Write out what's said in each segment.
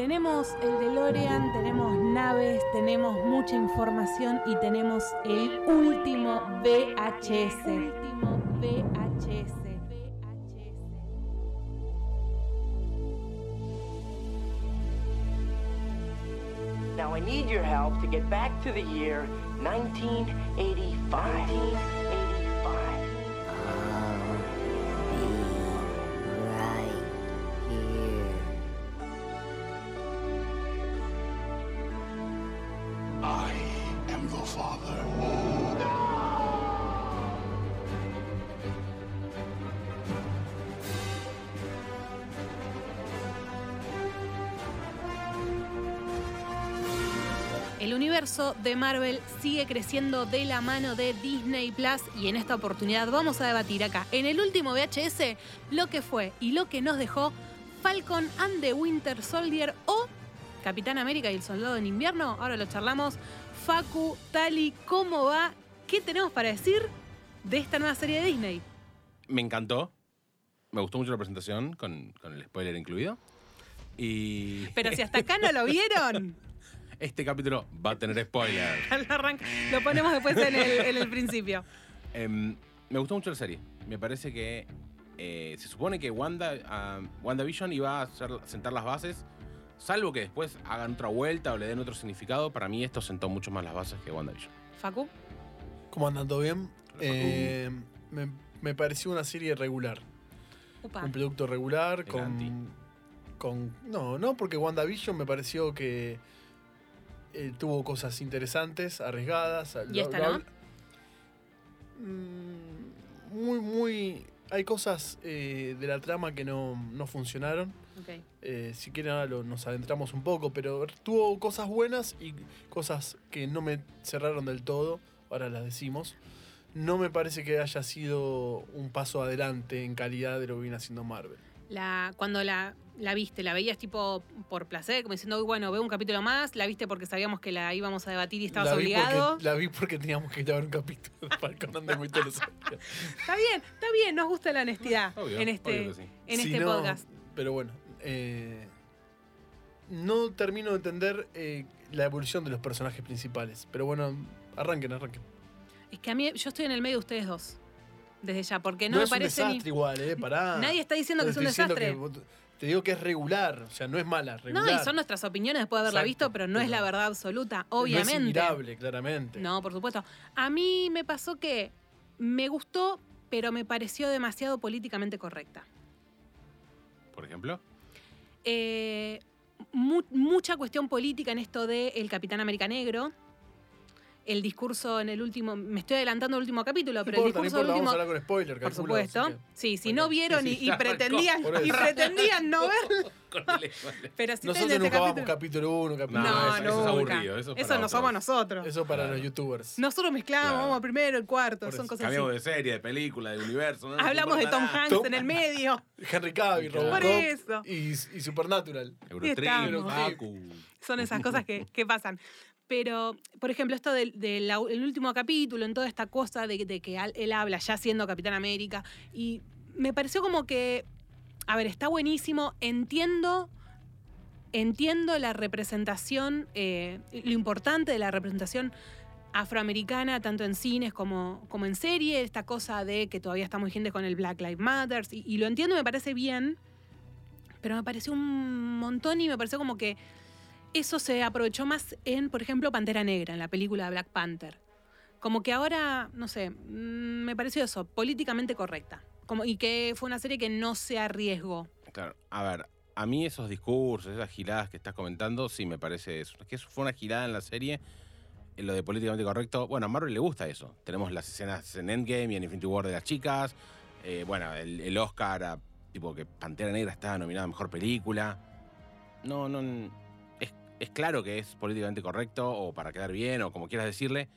Tenemos el DeLorean, tenemos naves, tenemos mucha información y tenemos el último VHS. último VHS. Now I need your help to get back to the year 1985. 1985. Universo de Marvel sigue creciendo de la mano de Disney Plus y en esta oportunidad vamos a debatir acá en el último VHS lo que fue y lo que nos dejó Falcon and the Winter Soldier o Capitán América y el Soldado en Invierno. Ahora lo charlamos. Facu, Tali, ¿cómo va? ¿Qué tenemos para decir de esta nueva serie de Disney? Me encantó. Me gustó mucho la presentación, con, con el spoiler incluido. Y Pero si hasta acá no lo vieron. Este capítulo va a tener spoiler. Lo ponemos después en el, en el principio. Em, me gustó mucho la serie. Me parece que eh, se supone que Wanda, ah, WandaVision iba a hacer- sentar las bases, salvo que después hagan otra vuelta o le den otro significado. Para mí esto sentó mucho más las bases que WandaVision. Facu. ¿Cómo andan? ¿Todo bien? Eh, me, me pareció una serie regular. Upa. Un producto regular El anti. con, con... No, no, porque WandaVision me pareció que eh, tuvo cosas interesantes, arriesgadas. ¿Y esta no? Mm, muy, muy... Hay cosas eh, de la trama que no, no funcionaron. Ok. Eh, si quieren ahora lo- nos adentramos un poco, pero tuvo cosas buenas y cosas que no me cerraron del todo, ahora las decimos. No me parece que haya sido un paso adelante en calidad de lo que viene haciendo Marvel. La, cuando la, la viste, ¿la veías tipo por placer? Como diciendo, "Uy, bueno, veo un capítulo más. ¿La viste porque sabíamos que la íbamos a debatir y estabas la vi obligado? Porque, la vi porque teníamos que grabar un capítulo Winter Soldier. Está bien, está bien, nos gusta la honestidad Obvio, en este, sí. en Si este no- podcast. Pero bueno, eh, no termino de entender eh, la evolución de los personajes principales. Pero bueno, arranquen, arranquen. Es que a mí, yo estoy en el medio de ustedes dos. Desde ya, porque no, No, me es un parece desastre ni. igual, ¿eh? Pará. Nadie está diciendo que es un desastre. que te digo que es regular, o sea, no es mala, regular. No, y son nuestras opiniones después de haberla Exacto, visto, pero no es la verdad absoluta, No es obviamente. inmirable, claramente. No, por supuesto. A mí me pasó que me gustó, pero me pareció demasiado políticamente correcta. Por ejemplo. Eh, mu- mucha cuestión política en esto de el Capitán América Negro. El discurso en el último. Me estoy adelantando el último capítulo, No pero importa, el no discurso importa, del vamos a último. hablar con spoiler, Por calculo, supuesto. así que- Sí, si Bueno, no vieron sí, y, sí, pretendían, Por y pretendían no verlo. Pero si Nosotros tenés nunca este vamos capítulo- capítulo 1, capítulo No, No, dos. eso- eso es aburrido, eso es Eso para no somos nosotros. Eso para Claro. los youtubers. Nosotros mezclamos, Claro. vamos primero, el cuarto, Por son eso. cosas Cambiamos así. de serie, de película, de universo. ¿no? Hablamos de No Tom nada. Hanks Tom- en el medio. Henry Cavill, Por Robocop eso. y, y Supernatural. Eurotrip. Son esas cosas que, que pasan. Pero, por ejemplo, esto del último capítulo, en toda esta cosa de, que él habla ya siendo Capitán América, y me pareció como que, a ver, está buenísimo, entiendo, entiendo la representación, eh, lo importante de la representación afroamericana, tanto en cines como, como en serie, esta cosa de que todavía está muy gente con el Black Lives Matter, y, y lo entiendo, me parece bien, pero me pareció un montón y me pareció como que eso se aprovechó más en, por ejemplo, Pantera Negra, en la película Black Panther. Como que ahora, no sé, mm, me pareció eso, políticamente correcta. Como, y que fue una serie que no se arriesgó. Claro, a ver, a mí esos discursos, esas giladas que estás comentando, sí me parece eso. Es que eso fue una gilada en la serie. En lo de políticamente correcto, bueno, a Marvel le gusta eso. Tenemos las escenas en Endgame y en Infinity War de las chicas. Eh, bueno, el, el Oscar, a- tipo que Pantera Negra estaba nominada a Mejor Película. No, no. Es, claro que es políticamente correcto o para quedar bien o como quieras decirle.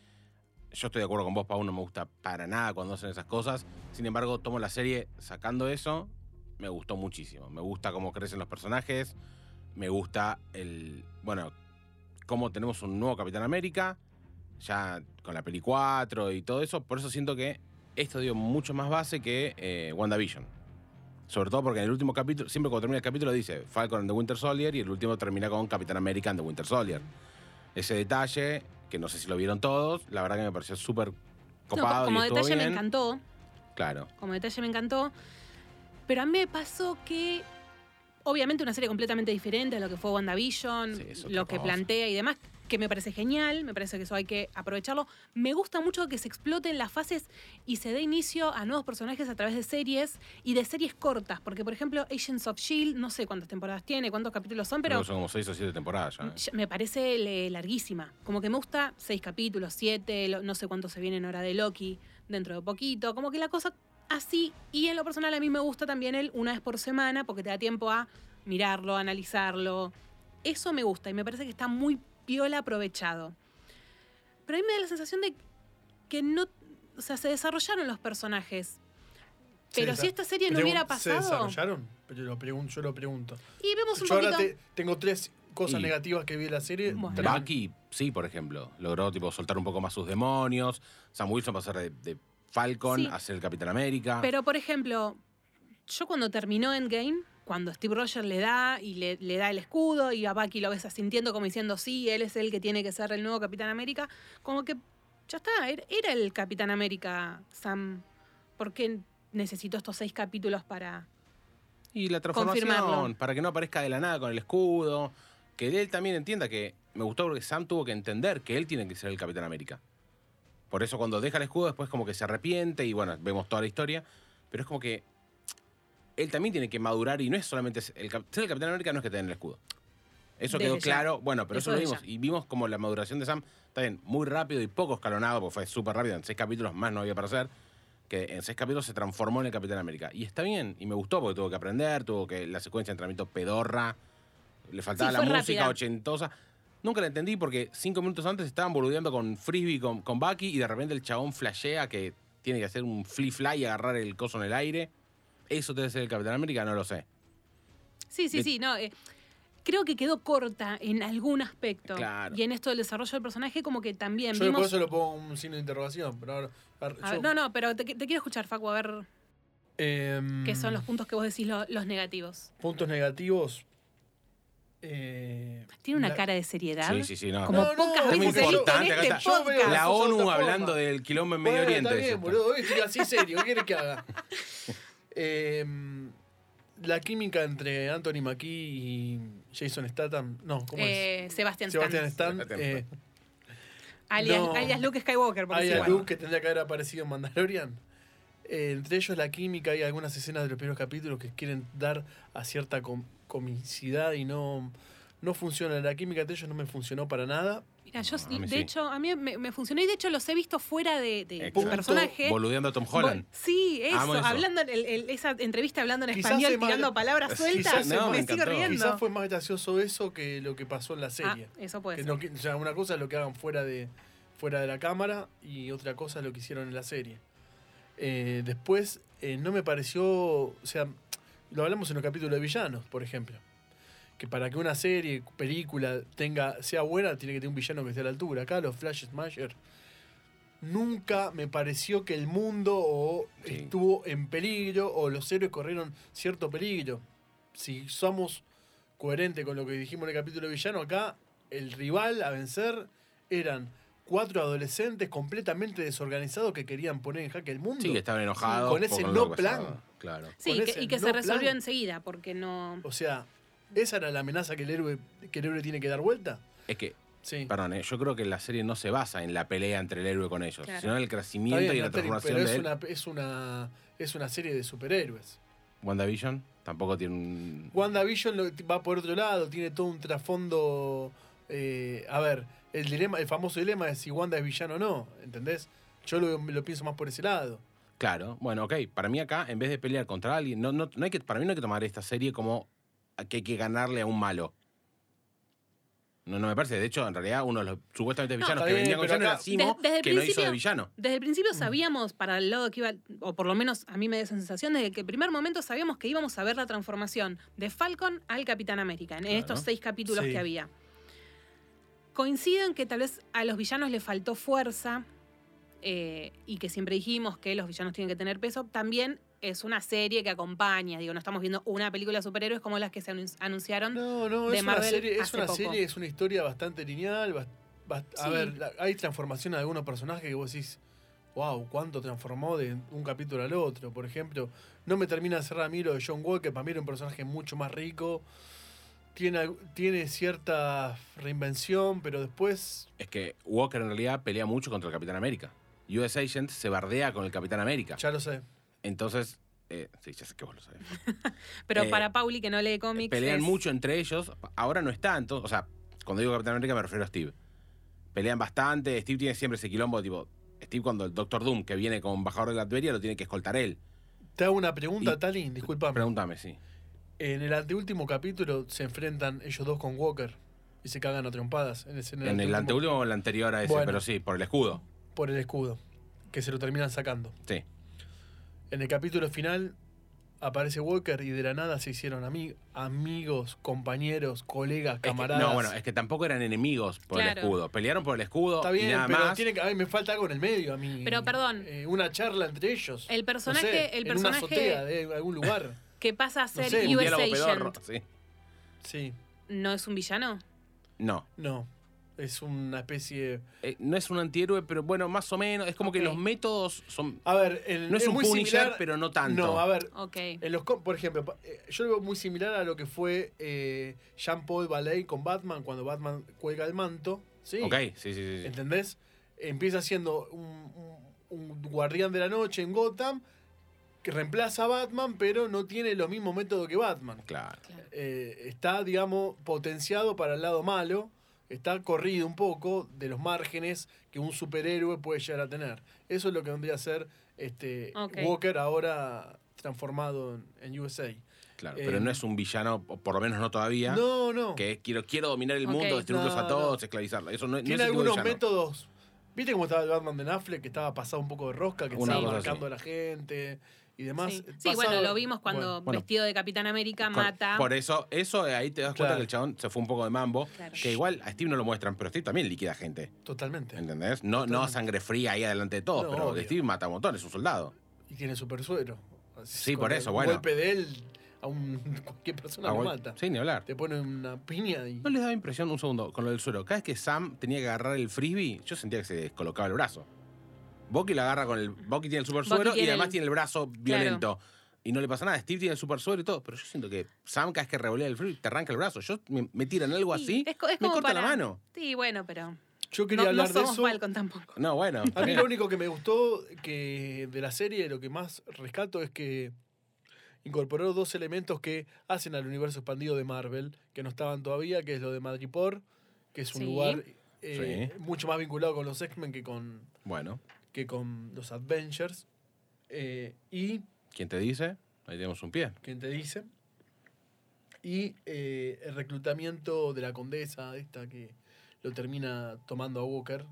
Yo estoy de acuerdo con vos, Pau, no me gusta para nada cuando hacen esas cosas. Sin embargo, tomo la serie sacando eso, me gustó muchísimo. Me gusta cómo crecen los personajes, me gusta el, bueno, cómo tenemos un nuevo Capitán América, ya con la peli 4 y todo eso. Por eso siento que esto dio mucho más base que eh, WandaVision. Sobre todo porque en el último capítulo, siempre cuando termina el capítulo dice Falcon and the Winter Soldier y el último termina con Capitán America and the Winter Soldier. Ese detalle, que no sé si lo vieron todos, la verdad que me pareció súper No, copado como y detalle me encantó. Claro. Como detalle me encantó. Pero a mí me pasó que. Obviamente una serie completamente diferente a lo que fue WandaVision, Sí, lo que cosa. plantea y demás, que me parece genial, me parece que eso hay que aprovecharlo. Me gusta mucho que se exploten las fases y se dé inicio a nuevos personajes a través de series y de series cortas, porque por ejemplo Agents of Shield, no sé cuántas temporadas tiene, cuántos capítulos son, pero que son como seis o siete temporadas ya. ¿eh? me parece larguísima. Como que me gusta seis capítulos, siete, no sé cuánto se viene en hora de Loki dentro de poquito. Como que la cosa así. Y en lo personal a mí me gusta también el una vez por semana porque te da tiempo a mirarlo, analizarlo. Eso me gusta y me parece que está muy piola aprovechado. Pero a mí me da la sensación de que no, o sea, se desarrollaron los personajes. Se Pero si esta serie no hubiera ¿Se pasado desarrollaron? Pero lo pregun- yo lo pregunto. y vemos un Yo ahora te- tengo tres cosas Y- negativas que vi de la serie. Bueno. Bucky, sí, por ejemplo. Logró tipo soltar un poco más sus demonios. Sam Wilson pasar de, de Falcon Sí. a ser el Capitán América. Pero, por ejemplo, yo cuando terminó Endgame, cuando Steve Rogers le da y le, le da el escudo y a Bucky lo ves asintiendo como diciendo, sí, él es el que tiene que ser el nuevo Capitán América, como que ya está, era, era el Capitán América, Sam. ¿Por qué necesito estos seis capítulos para...? Y la transformación, Confirmarlo. para que no aparezca de la nada con el escudo. Que él también entienda que. Me gustó porque Sam tuvo que entender que él tiene que ser el Capitán América. Por eso cuando deja el escudo, después como que se arrepiente y bueno, vemos toda la historia. Pero es como que. Él también tiene que madurar y no es solamente. El, cap- ser el Capitán América no es que tenga el escudo. Eso Desde quedó ya. claro. Bueno, pero eso, lo vimos. ya. Y vimos como la maduración de Sam, está bien, muy rápido y poco escalonado, porque fue súper rápido. En seis capítulos más no había para hacer que en seis capítulos se transformó en el Capitán América. Y está bien, y me gustó porque tuvo que aprender, tuvo que la secuencia de entrenamiento pedorra, le faltaba Sí, la música rápida. ochentosa. Nunca la entendí porque cinco minutos antes estaban boludeando con Frisbee, con, con Bucky, y de repente el chabón flashea que tiene que hacer un flip fly y agarrar el coso en el aire. ¿Eso debe ser el Capitán América? No lo sé. Sí, sí, De- sí, no. eh, creo que quedó corta en algún aspecto. Claro. Y en esto del desarrollo del personaje, como que también Yo por vimos... eso lo pongo un signo de interrogación. Pero ahora, ahora, A ver, yo- no, no, pero te, te quiero escuchar, Facu, a ver Em, qué son los puntos que vos decís lo- los negativos. puntos negativos. Eh, Tiene una la- cara de seriedad. Sí, sí, sí. No, Como No, no, pocas es muy veces en- importante, en acá este podcast. La ONU hablando forma. del quilombo en Medio Bueno, Oriente. Está es bien, boludo. Hoy estoy así serio. ¿Qué quieres que haga? Em, la química entre Anthony Mackie y Jason Statham. No, ¿cómo Eh, Sebastián es? Sebastian Stan. Stan. Eh, alias, no. alias Luke Skywalker, por hay decirlo a algo. Luke que tendría que haber aparecido en Mandalorian. Eh, entre ellos la química y algunas escenas de los primeros capítulos que quieren dar a cierta com- comicidad y no, no funciona. La química entre ellos no me funcionó para nada. Mira, yo, A mí de sí. hecho, a mí me, me funcionó y de hecho los he visto fuera de, de personaje. Boludeando a Tom Holland. Bo- Sí, eso, hablando en el- el- esa entrevista hablando en Quizás español, más- tirando palabras sueltas, quizás me me sigo riendo. Quizás fue más gracioso eso que lo que pasó en la Ah, serie. eso puede Que ser. no que- o sea, una cosa es lo que hagan fuera de, fuera de la cámara y otra cosa es lo que hicieron en la serie. Eh, después, eh, no me pareció. O sea, lo hablamos en los capítulos de villanos, por ejemplo. Que para que una serie, película, tenga sea buena, tiene que tener un villano que esté a la altura. Acá, los Flash Smasher. Nunca me pareció que el mundo o Sí. estuvo en peligro o los héroes corrieron cierto peligro. Si somos coherentes con lo que dijimos en el capítulo de villano, acá el rival a vencer eran cuatro adolescentes completamente desorganizados que querían poner en jaque el mundo. Sí, que estaban enojados. Con ese no plan. Claro. Sí, con que- ese y que no se resolvió plan. enseguida, porque no. O sea, esa era la amenaza que el héroe, que el héroe tiene que dar vuelta. Es que, Sí. perdón, eh, yo creo que la serie no se basa en la pelea entre el héroe con ellos, Claro. sino en el crecimiento bien, y la transformación pero de es él. una, es, una, es una serie de superhéroes. WandaVision tampoco tiene un. WandaVision lo- va por otro lado, tiene todo un trasfondo. eh, a ver, el dilema, el famoso dilema es si Wanda es villano o no, ¿entendés? Yo lo, lo pienso más por ese lado. Claro, bueno, ok. Para mí acá, en vez de pelear contra alguien, no, no, no hay que, para mí no hay que tomar esta serie como que hay que ganarle a un malo. No, no me parece. De hecho, en realidad, uno de los supuestamente villanos que venía con villano era Simo, Desde- que no hizo de villano. Desde el principio sabíamos para el lado que iba, o por lo menos a mí me da esa sensación, desde que el primer momento sabíamos que íbamos a ver la transformación de Falcon al Capitán América, en Claro. estos seis capítulos Sí. que había. Coincido en que tal vez a los villanos le faltó fuerza eh, y que siempre dijimos que los villanos tienen que tener peso. También es una serie que acompaña. Digo, no estamos viendo una película de superhéroes como las que se anun- anunciaron. No, no, de es una Marvel serie, es una poco. serie, es una historia bastante lineal. bast- bast- A ver, la- hay transformación de algunos personajes que vos decís, wow, cuánto transformó de un capítulo al otro. Por ejemplo, no me termina de cerrar a mí lo de John Walker, para mí era un personaje mucho más rico. Tiene, tiene cierta reinvención, pero después Es que Walker en realidad pelea mucho contra el Capitán América. US Agent se bardea con el Capitán América. ya lo sé. Entonces, eh, sí, ya sé que vos lo sabés. Pero Eh, para Pauli, que no lee cómics. Pelean es- mucho entre ellos. Ahora no está, entonces, o sea, cuando digo Capitán América me refiero a Steve. Pelean bastante. Steve tiene siempre ese quilombo, tipo, Steve cuando el Doctor Doom, que viene como embajador de Latveria, lo tiene que escoltar él. Te hago una pregunta, Y- Talin, disculpame. Pregúntame, sí. En el anteúltimo capítulo se enfrentan ellos dos con Walker y se cagan a trompadas. En, ese- en En el anteúltimo o el anterior a ese, Bueno. pero sí, por el escudo. Por el escudo, que se lo terminan sacando. Sí. En el capítulo final aparece Walker y de la nada se hicieron ami- amigos, compañeros, colegas, Es que- camaradas. no, bueno, es que tampoco eran enemigos por el Claro. escudo. Pelearon por el escudo Está y bien, nada pero más. tiene que, a mí me falta algo en el medio a mí. Pero, perdón. Eh, una charla entre ellos. El No personaje- sé, el en una personaje- azotea de algún lugar. que pasa a ser sé, Un US diálogo pedorro. Agent. Sí. Sí, ¿No es un villano? No. no. Es una especie. Eh, no es un antihéroe, pero bueno, más o menos. Es como que los métodos son. A ver, el- No es un muy Punisher, similar- pero no tanto. No, a ver, Ok. En los, por ejemplo, eh, yo lo veo muy similar a lo que fue eh, Jean-Paul Ballet con Batman cuando Batman cuelga el manto. ¿sí? Ok, sí, sí, sí. sí. ¿Entendés? Empieza siendo un, un- un guardián de la noche en Gotham que reemplaza a Batman, pero no tiene los mismos métodos que Batman. Claro. Eh, está, digamos, potenciado para el lado malo. Está corrido un poco de los márgenes que un superhéroe puede llegar a tener. Eso es lo que vendría a ser este. Walker ahora transformado en, en USA. Claro, Eh, pero no es un villano, por lo menos no todavía. No, no. Que es, quiero, quiero dominar el mundo, destruirlos No, a todos, no. esclavizarlos. Eso no, no Tiene es algunos villano. métodos. ¿Viste cómo estaba el Batman de Affleck? Que estaba pasado un poco de rosca, que Una estaba marcando así. a la gente y demás. Sí, Sí, Pasado- bueno, lo vimos cuando Bueno. vestido de Capitán América Con- mata. Por eso, eso eh, ahí te das cuenta Claro. que el chabón se fue un poco de mambo. Claro. Que igual a Steve no lo muestran, pero Steve también liquida gente. Totalmente. ¿Entendés? No, no sangre fría ahí adelante de todos, No, pero obvio. Steve mata un montón, es un soldado. Y tiene super suero. Sí, con por el eso, bueno. golpe de él a un, cualquier persona Ah, lo mata. Sí, ni hablar. Te pone una piña y. ¿No les daba impresión, un segundo, con lo del suero? Cada vez que Sam tenía que agarrar el frisbee, yo sentía que se descolocaba el brazo. Bucky lo agarra con el. Bucky tiene el super Bucky suero y tiene además el- tiene el brazo violento. Y no le pasa nada. Steve tiene el super suero y todo. Pero yo siento que Sam, cada vez que revolea el frisbee, te arranca el brazo. Yo me, me tiran algo Sí, así, es co- es me como corta la para- mano. Sí, bueno, pero. Yo quería no, hablar no de somos eso. Falcon tampoco. No, bueno. A mí lo único que me gustó que de la serie, lo que más rescato es que incorporó dos elementos que hacen al universo expandido de Marvel, que no estaban todavía, que es lo de Madripoor, que es un Sí. lugar eh, Sí. mucho más vinculado con los X-Men que con, Bueno, que con los Adventures. Eh, y, ¿quién te dice? Ahí tenemos un pie. ¿quién te dice? Y eh, el reclutamiento de la condesa, esta que lo termina tomando a Walker.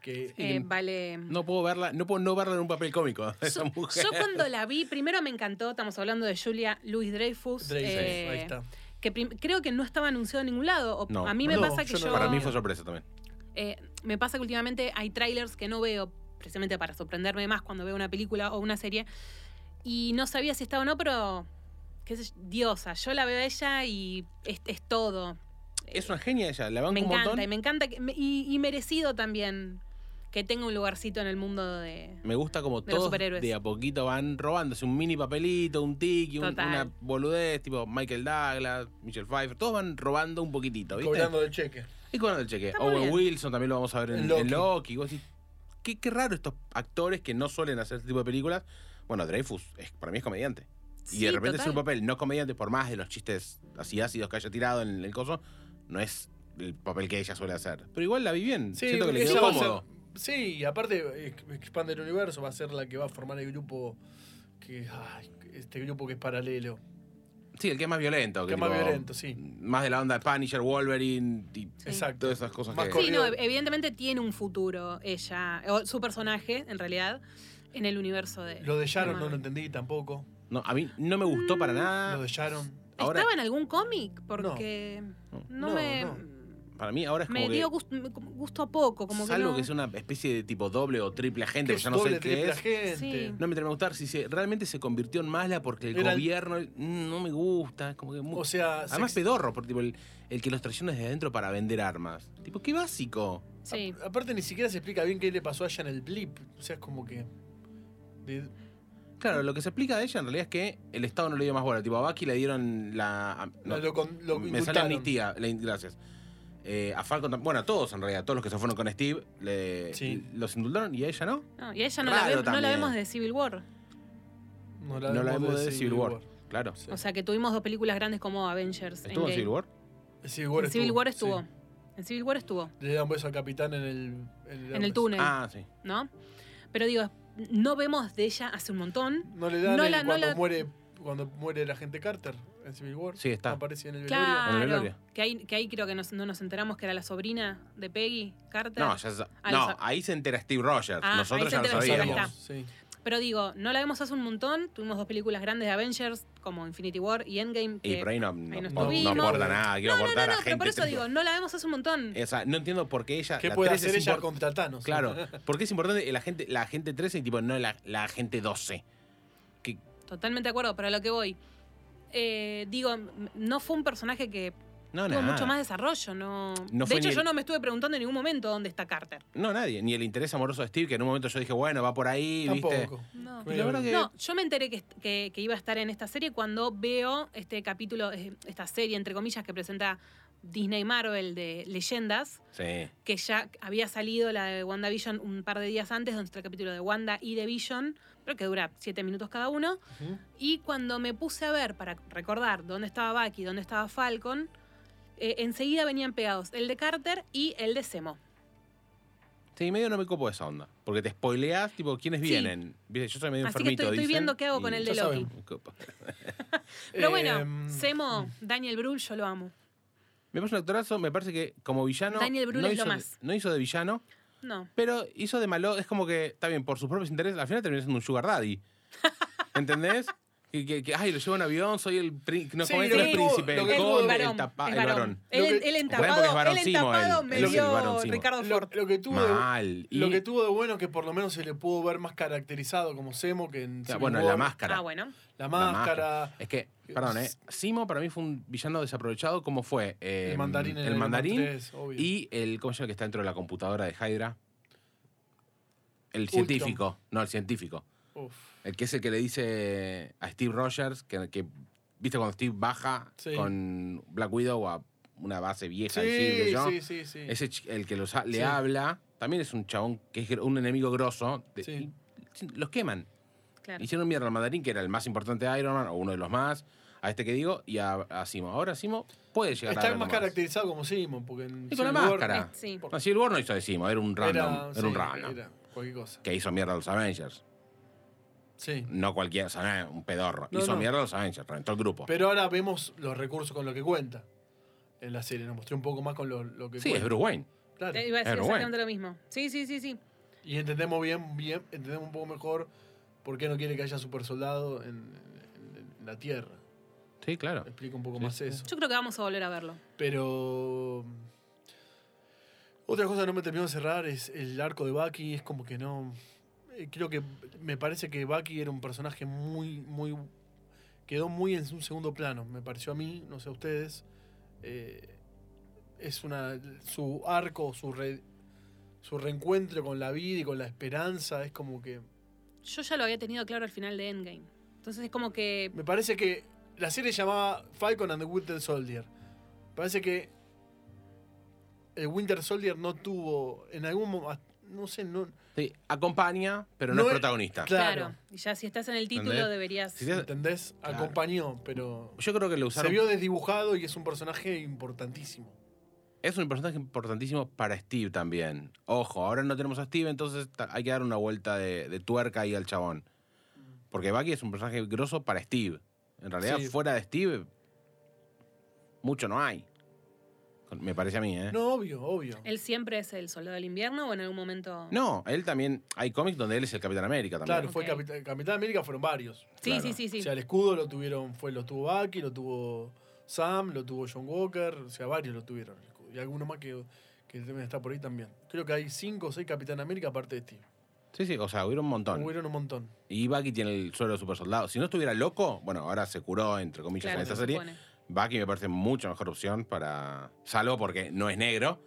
Que Eh, vale. No puedo verla, no puedo no verla en un papel cómico. Esa Yo- mujer. Yo cuando la vi, primero me encantó, estamos hablando de Julia Louis Dreyfus. Dreyfus, eh, ahí está. Que creo que no estaba anunciado en ningún lado. o- No. a mí me No, pasa que yo Para mí fue sorpresa también. eh, me pasa que últimamente hay trailers que no veo, precisamente para sorprenderme más cuando veo una película o una serie. Y no sabía si estaba o no, pero. qué sé yo, diosa. Yo la veo a ella y es, es todo. Es una genia ella, la banco Me un encanta, montón. y me encanta. que- y, y merecido también que tenga un lugarcito en el mundo de. Me gusta como de todos de a poquito van robándose un mini papelito, un tiki, un- una boludez, tipo Michael Douglas, Michelle Pfeiffer, todos van robando un poquito, ¿viste? Cobrando el cheque. Y cobrando el cheque. Está Owen. Wilson también lo vamos a ver en, En en Loki. Vos decís, qué, qué raro estos actores que no suelen hacer este tipo de películas. Bueno, Dreyfus es, para mí es comediante. y Sí, de repente total. hacer un papel no comediante, por más de los chistes así ácidos que haya tirado en el coso, no es el papel que ella suele hacer. Pero igual la vi bien. Sí, Siento que le quedó cómodo. ser- sí, y aparte ex- expande el universo, va a ser la que va a formar el grupo que ay, este grupo que es paralelo. Sí, el que es más violento. Que es más violento, sí. Más de la onda de Punisher, Wolverine y Exacto. todas esas cosas Más que... Sí, no, evidentemente tiene un futuro ella, o su personaje, en realidad, en el universo de. Lo de Sharon no lo entendí tampoco. No, a mí no me gustó Mm. para nada. Lo de Sharon. Ahora- ¿Estaba en algún cómic? Porque no, No, me. no. Para mí ahora es como Me que. dio gusto, como gusto a poco, como salvo que no. que es una especie de tipo doble o triple agente, Que que ya no sé qué triple es. agente. Sí. No me termina de gustar si se, realmente se convirtió en mala porque el Era gobierno mm, no me gusta. Es como que mu- O sea, Además, se- pedorro, porque tipo, el, el que los traiciona desde adentro para vender armas. Tipo, qué básico. Sí. a- aparte ni siquiera se explica bien qué le pasó a ella en el blip. O sea, es como que. de- Claro, lo que se explica de ella en realidad es que el Estado no le dio más bola. Tipo, a Bucky le dieron la. no, lo, con- lo me sale amnistía. gracias. Eh, a Falcon, bueno, a todos en realidad, todos los que se fueron con Steve, le, Sí. los indultaron y a ella no. No, y a ella no, la, ve- no la vemos de Civil War. No no la vemos de Civil War. Claro. Sí. O sea que tuvimos dos películas grandes como Avengers. ¿Estuvo en. Civil War? En Civil War En Civil War estuvo. sí. En Civil War estuvo, Le da un beso al capitán en el. En en el túnel, Ah, sí. ¿no? Pero digo, no vemos de ella hace un montón. No le dan No el- la- no cuando la- muere cuando muere el agente Carter en Civil War. Sí, está. Aparece en el velorio. En el Claro. velorio. Que ahí, que ahí creo que nos- no nos enteramos que era la sobrina de Peggy Carter. No, ya Ah, no ahí se entera Steve Rogers. Ah, Nosotros ya lo sabíamos. Sí. Pero digo, no la vemos hace un montón. Tuvimos dos películas grandes de Avengers, como Infinity War y Endgame. Y que- por ahí no, ahí no, no no- aporta nada. Quiero no, no, aportar no, a no, gente. pero por eso tipo- digo, no la vemos hace un montón. O sea, no entiendo por qué ella. ¿Qué la puede 13 hacer ella contra Thanos? Claro, porque es importante el agente, la agente 13 y tipo, no la, la agente 12. Que, Totalmente de acuerdo, pero a lo que voy. Eh, digo, no fue un personaje que no, tuvo nada. mucho más desarrollo. No... No de hecho, yo el- no me estuve preguntando en ningún momento dónde está Carter. No, nadie. Ni el interés amoroso de Steve, que en un momento yo dije, bueno, va por ahí, ¿viste? Tampoco. No. Bueno, la verdad que- No, yo me enteré que, que- que iba a estar en esta serie cuando veo este capítulo, eh, esta serie, entre comillas, que presenta Disney Marvel de Leyendas, Sí. que ya había salido la de WandaVision un par de días antes, donde está el capítulo de Wanda y de Vision, pero que dura siete minutos cada uno. Y cuando me puse a ver para recordar dónde estaba Bucky, dónde estaba Falcon, eh, enseguida venían pegados el de Carter y el de Semo. Sí, medio no me copo esa onda. Porque te spoileás, tipo, ¿quiénes Sí. vienen? Yo soy medio Así que enfermito, estoy- estoy viendo qué hago con el de Loki. Pero bueno, Em, Semo, Daniel Brühl, yo lo amo. Me parece un actorazo, me parece que como villano. Daniel Brühl no es lo hizo, más. No hizo de villano, No. pero hizo de malo. Es como que, está bien, por sus propios intereses, al final terminó siendo un sugar daddy. ¿Entendés? Que, que- que, ay, lo llevo en avión, soy el, no, Sí, lo el príncipe, lo el es el, varón, tapa- el varón. Lo porque entapado, es varón él Simo, entapado me el dio. Ricardo Lo, Ford. lo que tuvo de, Mal. Y, lo que tuvo de bueno es que por lo menos se le pudo ver más caracterizado como Semo que en Civil bueno, la máscara. Ah, bueno. La La máscara. Es que, perdón, ¿eh? Simo para mí fue un villano desaprovechado como fue eh, El mandarín en el Man mandarín 3, obvio. y el, ¿cómo se llama que está dentro de la computadora de Hydra? El Ultron. científico, no, el científico. Uf. El que es el que le dice a Steve Rogers que, que viste cuando Steve baja Sí. con Black Widow a una base vieja Sí, y qué sé yo. sí, sí, sí. Ese el que los ha- le Sí. habla, también es un chabón que es un enemigo grosso. de- Sí. y los queman. Claro. Hicieron mierda al mandarín, que era el más importante de Iron Man, o uno de los más, a este que digo, y a, a Simo. Ahora Simo puede llegar a Está más caracterizado como Simo, porque en Y con la War máscara. Sí. No, War no hizo de Simo, era un random. Era, Era, un random. era cualquier cosa. Que hizo mierda a los Avengers. Sí. No cualquiera, o sea, no un pedorro. No, hizo no. mierda a los Avengers, reventó el grupo. Pero ahora vemos los recursos con lo que cuenta en la serie. Nos mostró un poco más con lo, lo que sí, es cuenta. Bruce Wayne. Claro. Eh, Iba a decir exactamente lo mismo. Sí, sí, sí, sí. Y entendemos bien, bien, entendemos un poco mejor por qué no quiere que haya super soldado en, en- en la Tierra. Sí, claro. Explica un poco Sí, más sí. eso. Yo creo que vamos a volver a verlo. Pero. Otra cosa que no me terminó de cerrar es el arco de Bucky. Es como que no. Eh, Creo que. Me parece que Bucky era un personaje muy. muy Quedó muy en un segundo plano. Me pareció a mí, no sé a ustedes. Eh, es una. Su arco, su, re- su reencuentro con la vida y con la esperanza. Es como que. Yo ya lo había tenido claro al final de Endgame. Entonces es como que. Me parece que la serie se llamaba Falcon and the Winter Soldier. Parece que el Winter Soldier no tuvo en algún momento, no sé, no, Sí, acompaña, pero no, No es es- protagonista. Claro. Claro. Y ya si estás en el título ¿Entendés? deberías. Si te- ¿entendés? Claro. Acompañó, pero Yo creo que lo se usaron. vio desdibujado y es un personaje importantísimo. Es un personaje importantísimo para Steve también. Ojo, ahora no tenemos a Steve, entonces hay que dar una vuelta de, de tuerca ahí al chabón. Porque Bucky es un personaje grosso para Steve. En realidad, Sí. fuera de Steve, mucho no hay. Me parece a mí, ¿eh? No, obvio, obvio. ¿Él siempre es el soldado del invierno o en algún momento.? No, él también. Hay cómics donde él es el Capitán América también. Claro, fue Ok. Capitán, Capitán América fueron varios. Sí, claro. sí, sí, sí. O sea, el escudo lo tuvieron, fue, lo tuvo Bucky, lo tuvo Sam, lo tuvo John Walker, o sea, varios lo tuvieron el escudo. y alguno más que, que deben estar por ahí también. Creo que hay cinco o seis Capitán América aparte de Steve. Sí, sí, o sea, hubiera un montón. Hubieron un montón. Y Bucky tiene el suelo de super soldado. Si no estuviera loco, bueno, ahora se curó, entre comillas, Claro, en esta se serie. supone. Bucky me parece mucho mejor opción para. Salvo porque no es negro.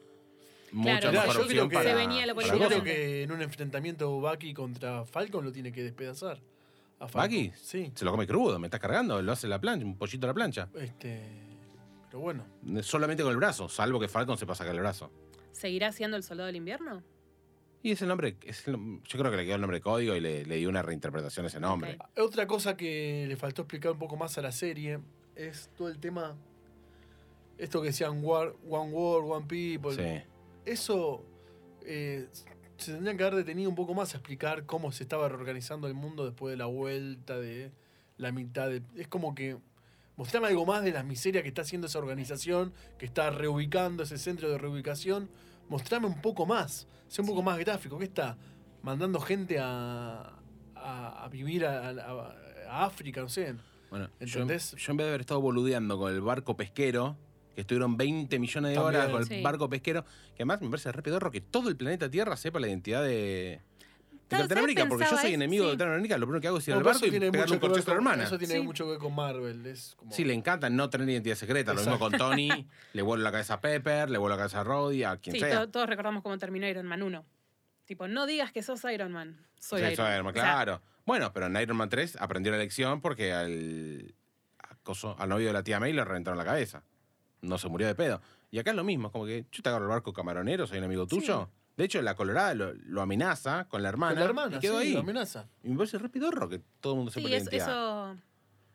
Mucho Claro, mejor yo creo opción que- para. Se venía lo para Yo creo que en un enfrentamiento Bucky contra Falcon lo tiene que despedazar. A. ¿Bucky? Sí. Se lo come crudo, me estás cargando, lo hace la plancha, un pollito a la plancha. Este, pero bueno. Solamente con el brazo, salvo que Falcon se pasa sacar el brazo. ¿Seguirá siendo el soldado del invierno? Y es el nombre, es el yo creo que le quedó el nombre de código y le, le dio una reinterpretación a ese nombre. Ok. Otra cosa que le faltó explicar un poco más a la serie es todo el tema. Esto que decían war- One World, One People. Sí. Eso eh, se tendrían que haber detenido un poco más a explicar cómo se estaba reorganizando el mundo después de la vuelta de la mitad de. Es como que. Mostrame algo más de las miserias que está haciendo esa organización, que está reubicando ese centro de reubicación. Mostrame un poco más. Sea un poco más gráfico. ¿Qué está? Mandando gente a, a, a vivir a, a- a África, no sé. Bueno, yo, ¿Entendés? yo en vez de haber estado boludeando con el barco pesquero, que estuvieron 20 millones de horas con el Sí. barco pesquero, que además me parece re pedorro que todo el planeta Tierra sepa la identidad de, de Claro, Capitán ¿sabes? América, porque yo Pensaba soy eso, enemigo de sí. Capitán América, lo primero que hago es ir No, al barco y pegarle un corchazo a la hermana. Eso tiene Sí. mucho que ver con Marvel. Es como... Sí, le encanta no tener identidad secreta. Lo mismo con Tony, le vuelve la cabeza a Pepper, le vuelve la cabeza a Roddy, a quien Sí, sea. to- todos recordamos cómo terminó Iron Man 1. Tipo, no digas que sos Iron Man. Soy Sí, Iron, soy Man. Iron Man, O sea, claro. Bueno, pero en Iron Man 3 aprendió la lección porque al, a coso- al novio de la tía May le reventaron la cabeza. No se murió de pedo. Y acá es lo mismo, es como que yo te agarro el barco camaronero, soy un amigo tuyo. De hecho, la Colorada lo, lo amenaza con la hermana. Con la hermana, y quedó sí, ahí. lo amenaza. Y me parece re pidorro que todo el mundo sepa Sí, la eso,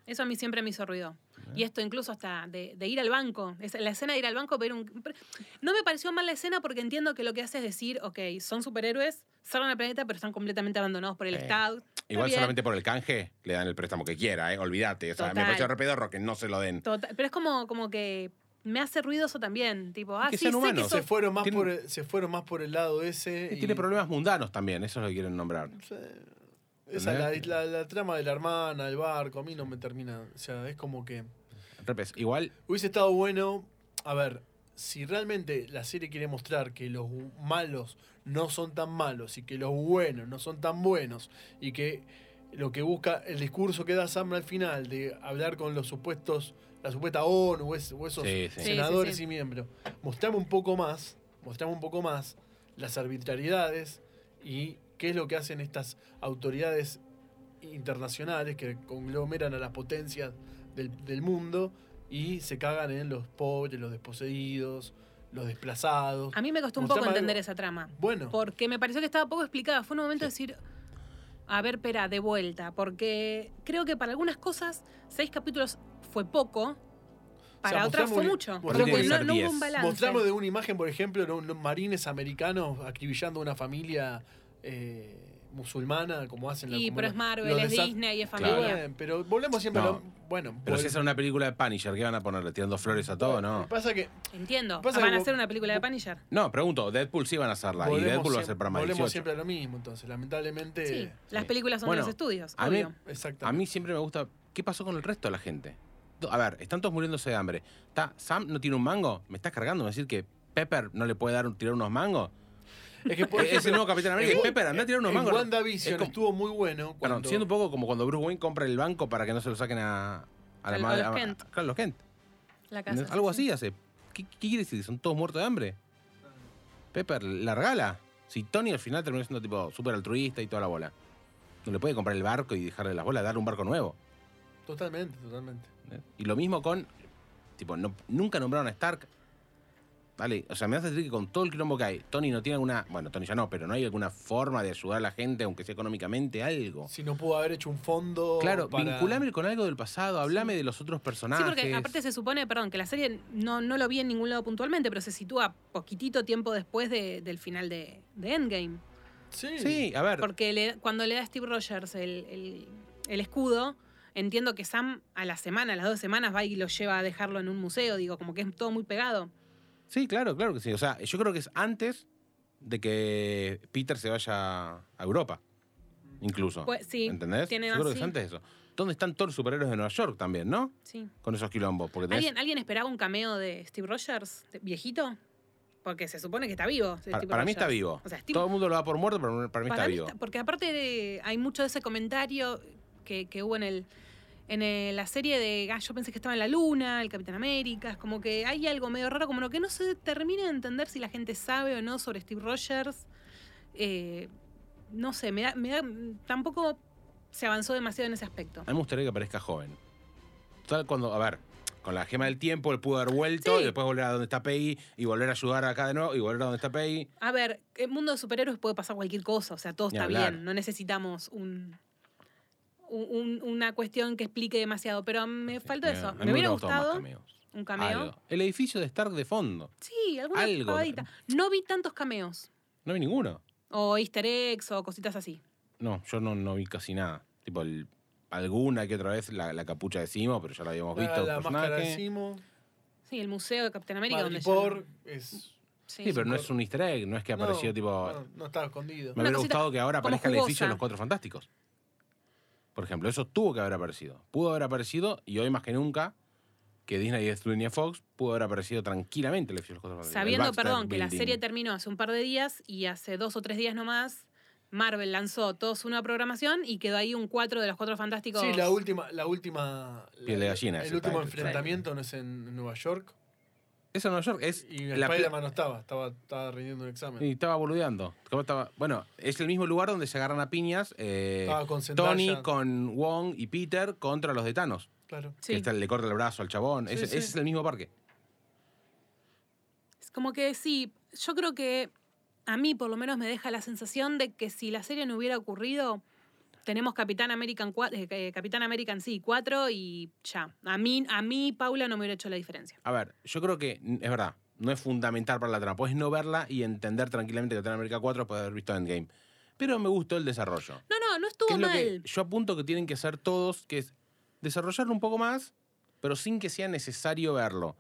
eso, a mí siempre me hizo ruido. Y esto incluso hasta de, de ir al banco. Es- la escena de ir al banco, pero un, pero no me pareció mal la escena porque entiendo que lo que hace es decir, ok, son superhéroes, salvan al planeta, pero están completamente abandonados por el Sí. Estado. Igual bien. solamente por el canje le dan el préstamo que quiera, ¿eh? olvídate. O sea, me parece re pedorro que no se lo den. Total- pero es como, como que me hace ruidoso también. Tipo, ah, que sí, sean sé que humanos. sos- Se fueron, más por el, se fueron más por el lado ese. Y tiene problemas mundanos también, eso es lo que quieren nombrar. Esa, la, la- la trama de la hermana, el barco, a mí no me termina. O sea, es como que. Repes, igual, Hubiese estado bueno. A ver, si realmente la serie quiere mostrar que los malos no son tan malos y que los buenos no son tan buenos y que lo que busca el discurso que da Sam al final de hablar con los supuestos, la supuesta ONU o, es- o esos Sí, sí. Sí, senadores sí, sí. y miembros, mostrame un poco más, mostrame un poco más las arbitrariedades y qué es lo que hacen estas autoridades internacionales que conglomeran a las potencias del, del mundo y se cagan en los pobres, los desposeídos, los desplazados. A mí me costó un poco algo- entender esa trama. Bueno, Porque me pareció que estaba poco explicada. Fue un momento de decir, a ver, espera, de vuelta. Porque creo que para algunas cosas, seis capítulos fue poco. Para O sea, otras fue mucho. mostrame- Como que Tiene que no, no hubo 10. un balance. mostramos de una imagen, por ejemplo, de unos marines americanos acribillando a una familia eh, musulmana, como hacen la- Y como pero es Marvel, es Disney, es Claro. familia. Bueno, pero volvemos siempre a lo. Bueno, pero si es una película de Punisher, ¿qué van a ponerle? ¿Tirando flores a todo? Lo No. que pasa que Entiendo. Pasa Van que a hacer una película de Punisher. No, pregunto, Deadpool sí van a hacerla. Y Deadpool va a ser para más volvemos 18. siempre a lo mismo, entonces, lamentablemente. Sí, las sí. películas son Bueno, de los estudios, a mí- obvio. Exactamente. A mí siempre me gusta. ¿Qué pasó con el resto de la gente? A ver, están todos muriéndose de hambre. ¿Está, ¿Sam no tiene un mango? ¿Me estás cargando? ¿Me decir que Pepper no le puede dar un- tirar unos mangos? Es que, por Es el nuevo Capitán América. en- Pepper, anda a tirar unos en mangos. WandaVision Es como- estuvo muy bueno. Perdón, Cuando, siendo un poco como cuando Bruce Wayne compra el banco para que no se lo saquen a, a la madre. los Kent. a- los Kent. La casa, Algo sí. así hace. ¿Qué, qué quiere decir? ¿Son todos muertos de hambre? Pepper, la regala. Si Tony al final terminó siendo tipo súper altruista y toda la bola. No le puede comprar el barco y dejarle las bolas, darle un barco nuevo. Totalmente, totalmente. ¿eh? Y lo mismo con. Tipo, no- nunca nombraron a Stark. Vale, o sea, me hace decir que con todo el quilombo que hay, Tony no tiene alguna. Bueno, Tony ya no, pero no hay alguna forma de ayudar a la gente, aunque sea económicamente, algo. Si no pudo haber hecho un fondo. Claro, para... vinculame con algo del pasado, hablame de los otros Sí, personajes. porque aparte se supone, perdón, que la serie no, no lo vi en ningún lado puntualmente, pero se sitúa poquitito tiempo después de- del final de, de Endgame. Sí. Sí, a ver. Porque le- cuando le da a Steve Rogers el, el- el escudo, entiendo que Sam a la semana, a las dos semanas, va y lo lleva a dejarlo en un museo, digo, como que es todo muy pegado. Sí, claro, claro que sí. O sea, yo creo que es antes de que Peter se vaya a Europa. Incluso. Pues, sí, ¿Entendés? tiene- yo creo que es antes de eso. ¿Dónde están todos los superhéroes de Nueva York también, no? Sí. Con esos quilombos. Porque tenés- ¿Alguien, ¿Alguien esperaba un cameo de Steve Rogers, de- viejito? Porque se supone que está vivo. Para, mí está vivo. O sea, Steve- Todo el mundo lo da por muerto, pero para mí para está mí vivo. está- porque aparte de- hay mucho de ese comentario que, que hubo en el en el- la serie de ah, yo pensé que estaba en la luna, el Capitán América, es como que hay algo medio raro, como lo que no se termina de entender si la gente sabe o no sobre Steve Rogers. Eh, no sé, me da, me da- tampoco se avanzó demasiado en ese aspecto. A mí me gustaría que aparezca joven. Total, cuando, a ver, con la gema del tiempo, él pudo haber vuelto Sí. y después volver a donde está Peggy y volver a ayudar acá de nuevo y volver a donde está Peggy. A ver, el mundo de superhéroes puede pasar cualquier cosa, o sea, todo Ni está hablar. bien, no necesitamos un, un- una cuestión que explique demasiado, pero me faltó eso. Me hubiera gustado un cameo. Algo. El edificio de Stark de fondo. Sí, alguna Algo. pavadita. No vi tantos cameos. No vi ninguno. O easter eggs o cositas así. No, yo no, no vi casi nada. Tipo, el- alguna que otra vez la, la capucha de Simo, pero ya la habíamos visto. La, la máscara de. Simo. Sí, el museo de Capitán América. donde Madripoor ya- es. Sí. Sí, pero no es un easter egg, no es que apareció no, tipo. No, no estaba escondido. Me Una hubiera gustado que ahora aparezca el edificio de los Cuatro Fantásticos. Por ejemplo, eso tuvo que haber aparecido. Pudo haber aparecido y hoy más que nunca, que Disney es dueña Fox, pudo haber aparecido tranquilamente el edificio de los Cuatro Fantásticos. el Sabiendo, Baxter perdón, que la serie terminó hace un par de días y hace dos o tres días nomás, Marvel lanzó toda su nueva programación y quedó ahí un 4 de los Cuatro Fantásticos. Sí, la última. La última Piel de gallina, El último enfrentamiento no es en Nueva York. Eso en Nueva York es. Y la Spider-Man no estaba, estaba, estaba rindiendo un examen. Y estaba boludeando. ¿Cómo estaba? Bueno, es el mismo lugar donde se agarran a piñas eh, Estaba con Tony con Wong y Peter contra los de Thanos. Claro. Sí. Que está, le corta el brazo al chabón. Sí, ese, sí. ese es el mismo parque. Es como que sí, yo creo que a mí por lo menos me deja la sensación de que si la serie no hubiera ocurrido, tenemos Capitán American 4, Capitán American sí, 4 y ya. A mí, a mí, Paula, no me hubiera hecho la diferencia. A ver, yo creo que es verdad. No es fundamental para la trama. Puedes no verla y entender tranquilamente que Capitán América 4 puede haber visto Endgame. Pero me gustó el desarrollo. No, no, no Que estuvo lo mal. que yo apunto que tienen que ser todos, que es desarrollarlo un poco más, pero sin que sea necesario verlo.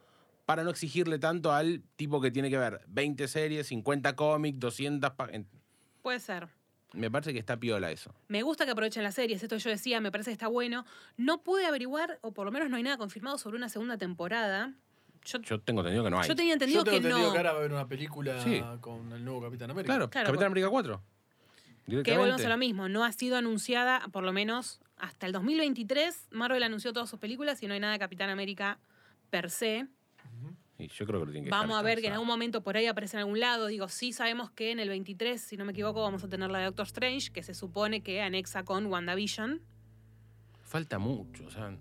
Para no exigirle tanto al tipo que tiene que ver 20 series, 50 cómics, 200... pa- en- Puede ser. Me parece que está piola eso. Me gusta que aprovechen las series, esto yo decía, me parece que está bueno. No pude averiguar, o por lo menos no hay nada confirmado sobre una segunda temporada. Yo, Yo tengo entendido que no hay. yo tenía entendido Yo tengo que entendido no. que ahora va a haber una película Sí. con el nuevo Capitán América. Claro, Claro, Capitán por- América 4. Que volvemos a lo mismo, no ha sido anunciada, por lo menos hasta el 2023. Marvel anunció todas sus películas y no hay nada de Capitán América per se. Y yo creo que lo tienen que Vamos a ver que en algún momento por ahí aparece en algún lado. Digo, sí sabemos que en el 23, si no me equivoco, vamos a tener la de Doctor Strange, que se supone que anexa con WandaVision. Falta mucho, o sea...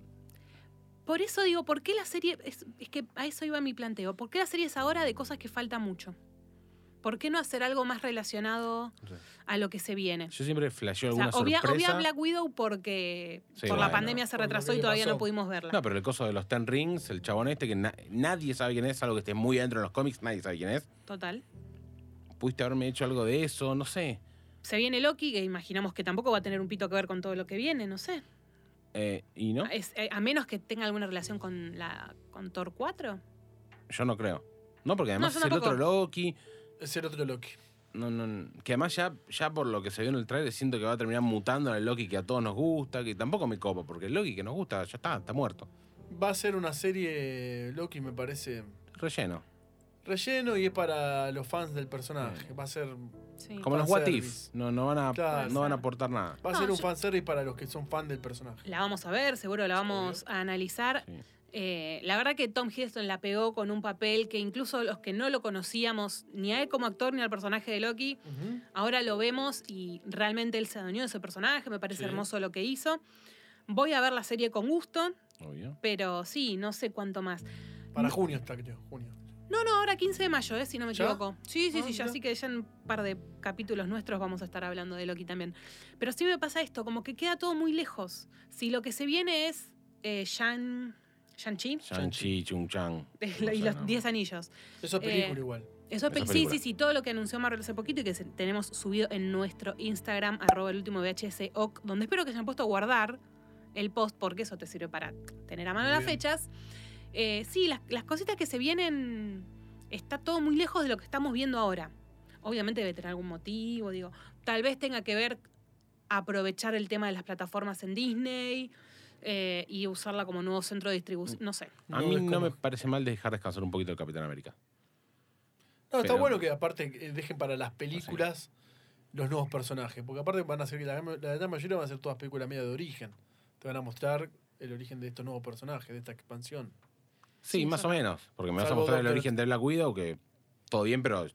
Por eso digo, ¿por qué la serie.? Es, es que a eso iba mi planteo. ¿Por qué la serie es ahora de cosas que falta mucho? ¿Por qué no hacer algo más relacionado a lo que se viene? Yo siempre flasheo O sea, alguna obvia, sorpresa. obvia Black Widow porque Sí, por la pandemia se retrasó y todavía no pudimos verla. No, pero el coso de los Ten Rings, el chabón este, que na- nadie sabe quién es, algo que esté muy adentro de los cómics, nadie sabe quién es. Total. Pudiste haberme hecho algo de eso, no sé. Se viene Loki, que imaginamos que tampoco va a tener un pito que ver con todo lo que viene, no sé. Eh, y no, Es- eh, a menos que tenga alguna relación con la con Thor 4. yo no creo. No, porque además es el otro Loki. Es el otro Loki. No, no, que además ya, ya por lo que se vio en el trailer siento que va a terminar mutando en el Loki que a todos nos gusta, que tampoco me copa, porque el Loki que nos gusta ya está, está muerto. Va a ser una serie Loki, me parece, Relleno. relleno y es para los fans del personaje. Va a ser, Sí. Como los What If. No, no van a, Claro. no van a aportar nada. va a No, ser un yo- fanservice para los que son fan del personaje. La vamos a ver, seguro la vamos a analizar. Eh, la verdad que Tom Hiddleston la pegó con un papel que incluso los que no lo conocíamos, ni a él como actor ni al personaje de Loki, ahora lo vemos y realmente él se adueñó de ese personaje, me parece Sí. hermoso lo que hizo. Voy a ver la serie con gusto, Obvio. pero sí, no sé cuánto más. Para junio está, creo. Junio. No, no, ahora 15 de mayo, eh, si no me ¿Ya? equivoco. Sí, sí, Ah, sí, ya, así que ya en un par de capítulos nuestros vamos a estar hablando de Loki también. Pero sí me pasa esto, como que queda todo muy lejos. Si lo que se viene es eh, Shang... Shang-Chi Shang-Chi, Chung-Chang. y los 10 anillos. Eso es película Eh, igual. Eso, Esa pe- sí, película. sí, sí, todo lo que anunció Marvel hace poquito y que se- tenemos subido en nuestro Instagram, arroba el último VHS OC, donde espero que se hayan puesto a guardar el post, porque eso te sirve para tener a mano Muy las bien. fechas. Eh, sí, las, las cositas que se vienen, está todo muy lejos de lo que estamos viendo ahora. Obviamente debe tener algún motivo, digo, tal vez tenga que ver aprovechar el tema de las plataformas en Disney eh, y usarla como nuevo centro de distribución, no sé. A No mí no me parece mal dejar descansar un poquito el Capitán América. No, está Pero- bueno que aparte eh, dejen para las películas los nuevos personajes. Porque aparte van a ser, la, gran- la gran mayoría van a ser todas películas media de origen. Te van a mostrar el origen de estos nuevos personajes, de esta expansión. Sí, Sí, más o menos. Porque me vas a Salvo mostrar el Doctor- origen de Black Widow, que todo bien, pero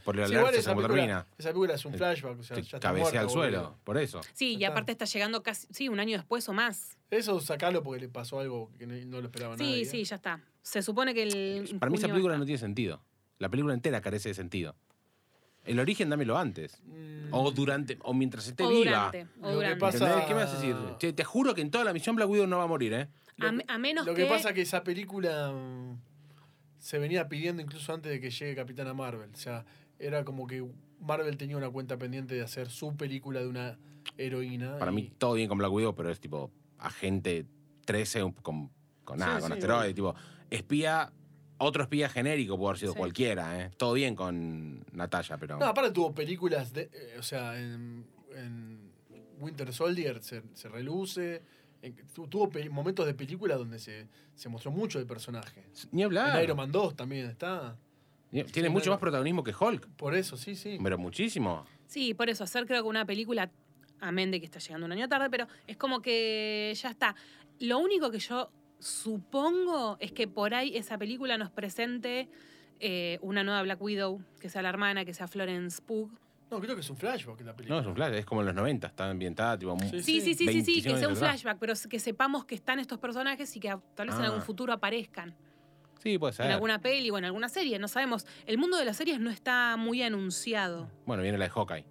spoiler Sí, alert, igual se esa película, termina. esa película es un flashback, o sea, ya cabecea al suelo, boludo. por eso. Sí, y aparte está llegando casi, sí, un año después o más. Eso sacalo porque le pasó algo que no lo esperaba Sí, nadie. sí, ya está. Se supone que el. Para mí esa película no tiene sentido. La película entera carece de sentido. El origen dámelo antes. Mm, O durante, o mientras esté O viva. durante. O Lo que durante. pasa- ¿Entendés? ¿Qué me vas a decir? Che, te juro que en toda la misión Black Widow no va a morir, ¿eh? A, me- a menos Lo que. que pasa es que esa película mm, se venía pidiendo incluso antes de que llegue Capitana Marvel. O sea, era como que Marvel tenía una cuenta pendiente de hacer su película de una heroína. Para y- mí todo bien con Black Widow, pero es tipo agente 13 un- con, con nada, Sí, con sí, asteroides. Tipo, espía, otro espía genérico puede haber sido Sí. cualquiera, ¿eh? Todo bien con Natalia, pero. No, aparte tuvo películas, de, eh, o sea, en, en Winter Soldier se, se reluce. en- tuvo momentos de película donde se, se mostró mucho del personaje. Ni hablar. En Iron Man 2 también está. Tiene Sí, mucho más protagonismo que Hulk, Por eso, sí, sí. pero muchísimo. Sí, por eso, hacer creo que una película, amén de que está llegando un año tarde, pero es como que ya está. Lo único que yo supongo es que por ahí esa película nos presente eh, una nueva Black Widow, que sea la hermana, que sea Florence Pugh. No, creo que es un flashback la película. No, es un flash, es como en los 90, está ambientada, tipo. Sí, Sí, sí, sí, sí, sí, 25 que sea un flashback, pero que sepamos que están estos personajes y que tal vez en Ah. algún futuro aparezcan. Sí, puede ser. En alguna peli o en alguna serie, no sabemos. El mundo de las series no está muy anunciado. Bueno, viene la de Hawkeye.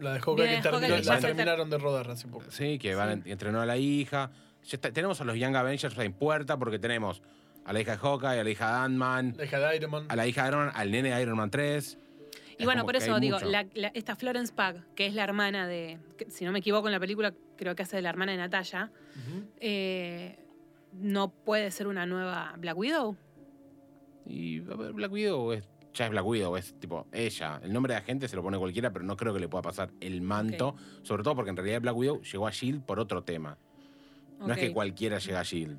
La de Hawkeye que, de Hawkeye terminó- que ya la terminaron de rodar hace poco. Sí, que van, entrenó a la hija. Ya está- tenemos a los Young Avengers en puerta porque tenemos a la hija de Hawkeye, a la hija de Ant-Man, La hija de Iron Man. a la hija de Iron Man, al nene de Iron Man 3. Y Es bueno, por eso digo, mucho. la- la- esta Florence Pugh, que es la hermana de, que, si no me equivoco en la película, creo que hace de la hermana de Natalia, eh, no puede ser una nueva Black Widow. Y Black Widow es, ya es Black Widow, es tipo ella. El nombre de agente se lo pone cualquiera, pero no creo que le pueda pasar el manto. Sobre todo porque en realidad Black Widow llegó a Shield por otro tema. No es que cualquiera llega a Shield.